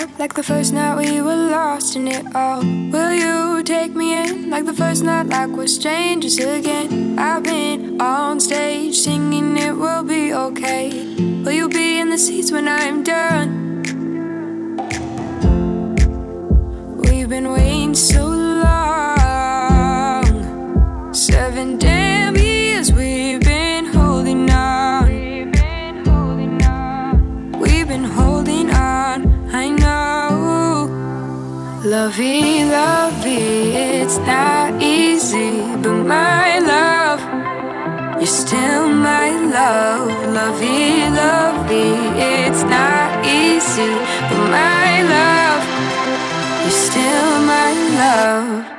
up like the first night we were lost in it all. Will you take me in like the first night, like we're strangers again? I've been on stage singing it will be okay. Will you be in the seats when I'm done? We've been waiting so long, Lovey, lovey, it's not easy, but my love, you're still my love. Lovey, lovey, it's not easy, but my love, you're still my love.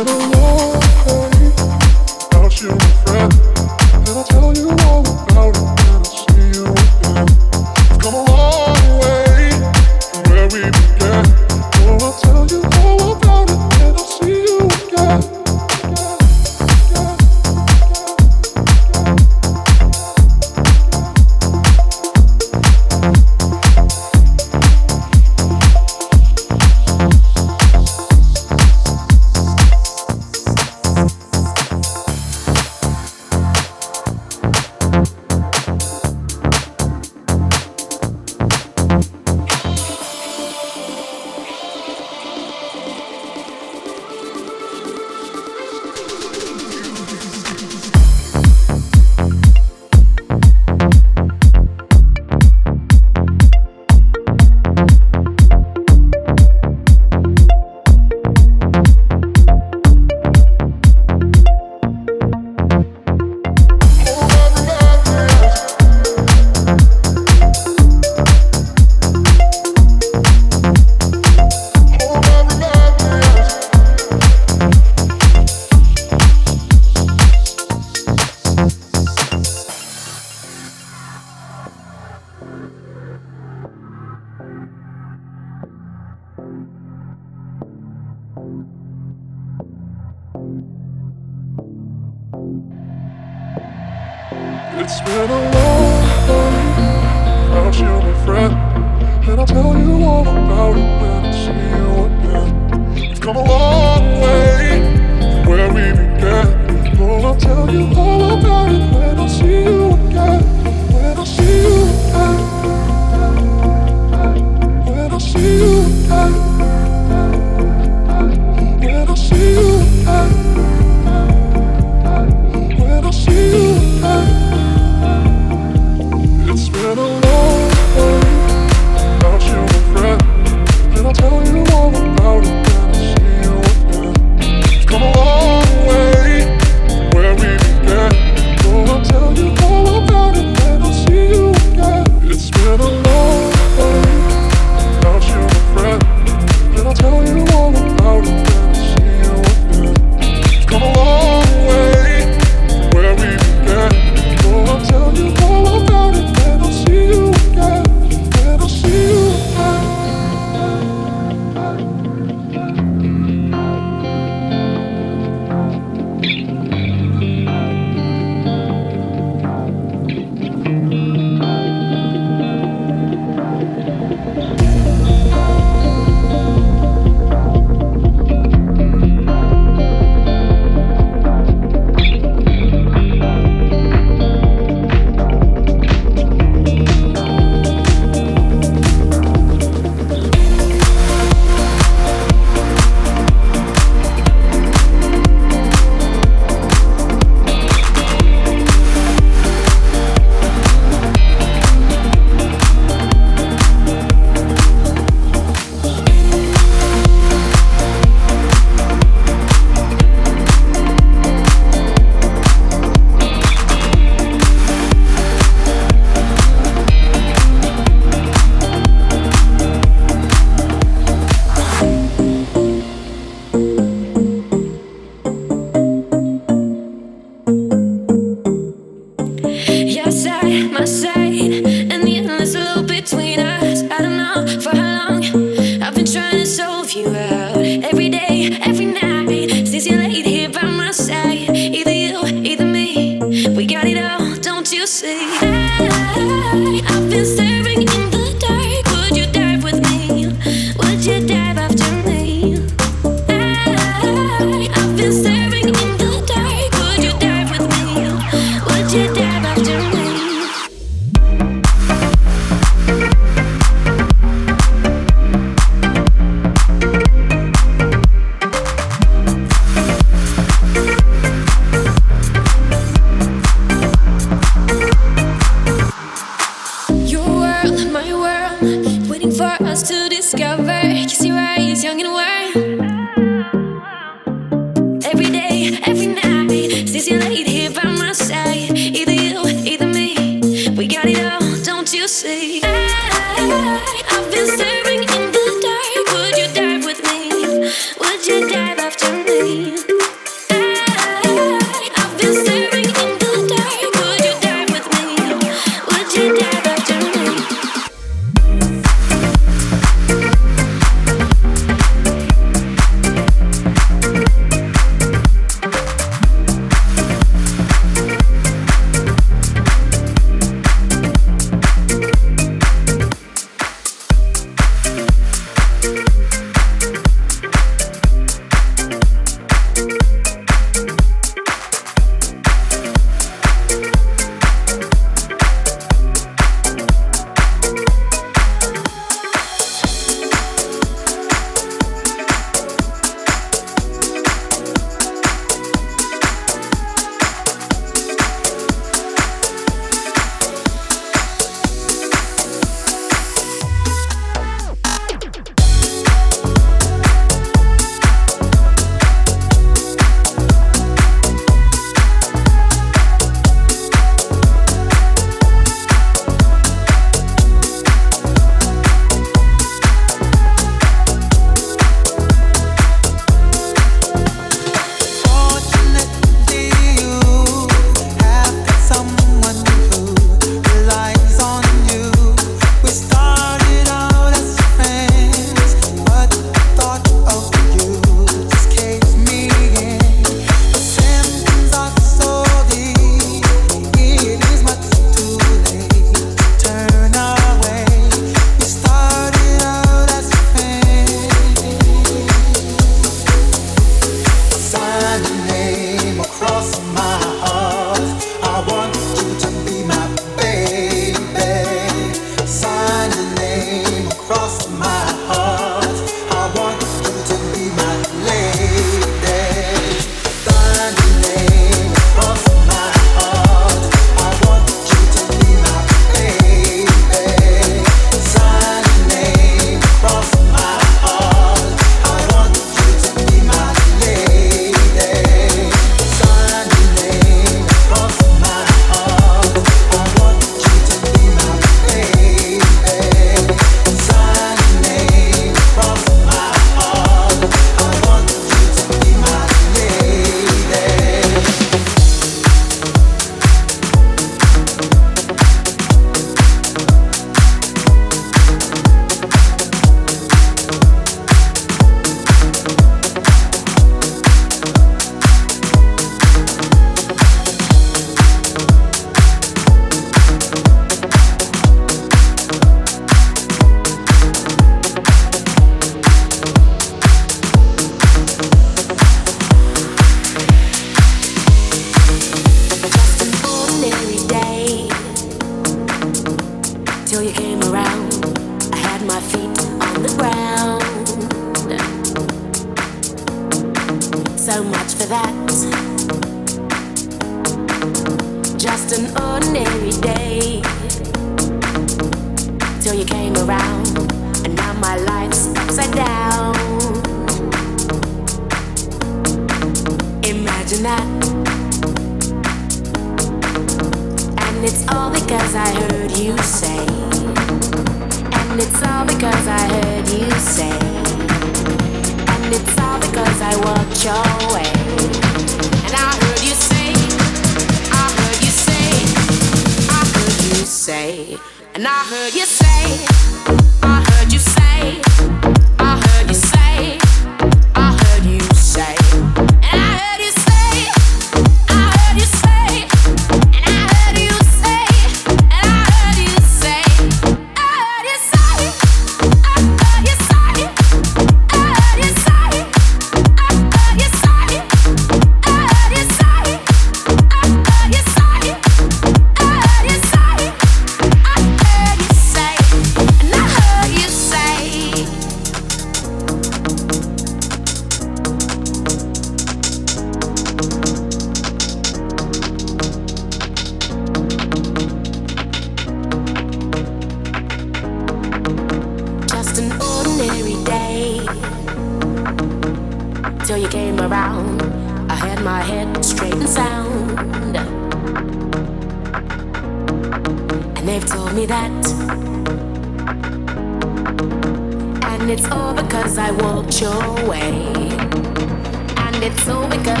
When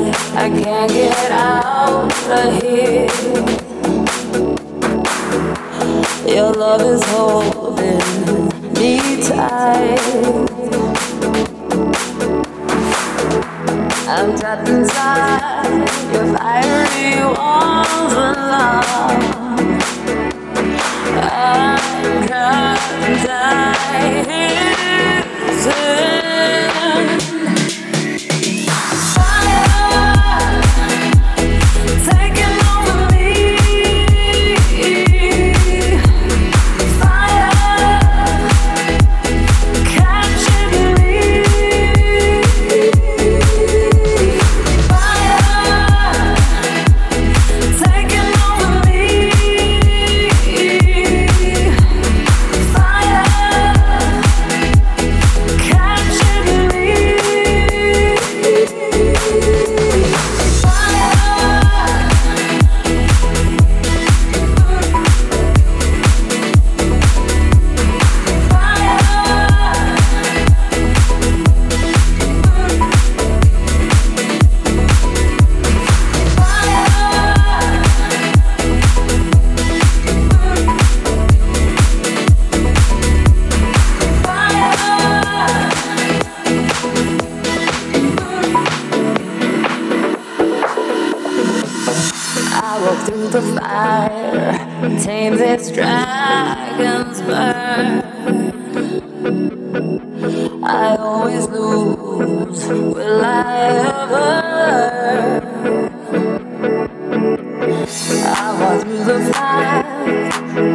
I can't get out of here. Your love is holding me tight. I'm trapped inside your fiery walls of love. I can't die here.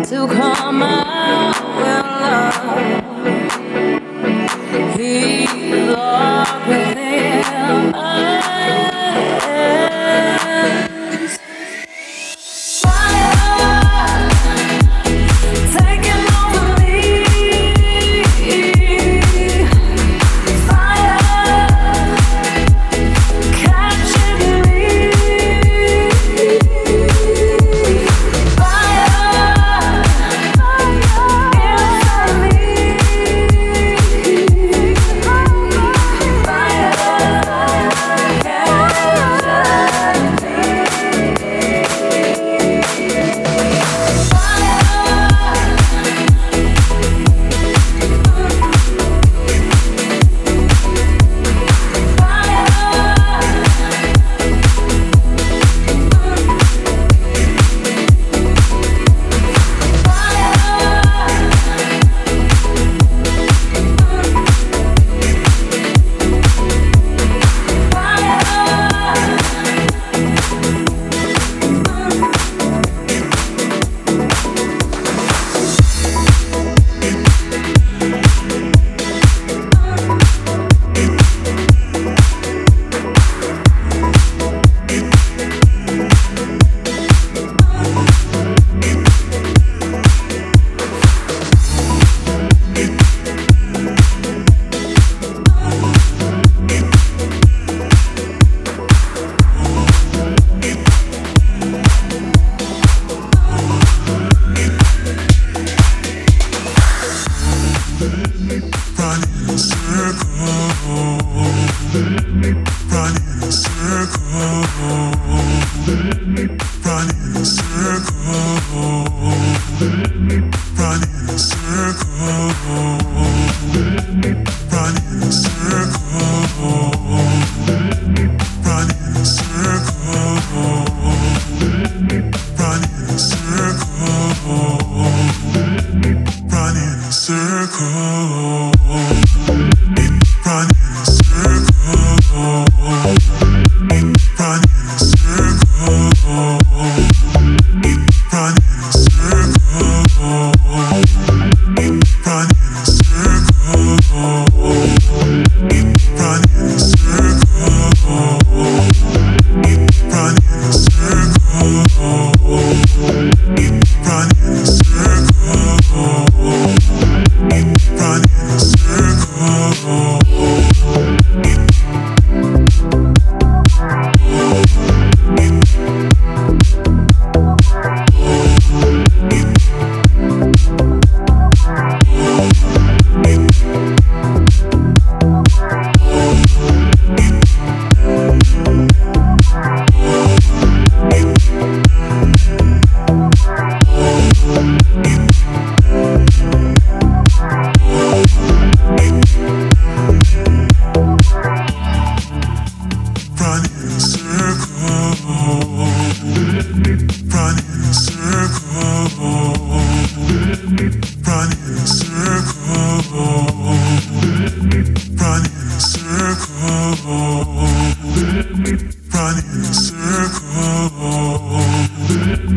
To come out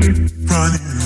running.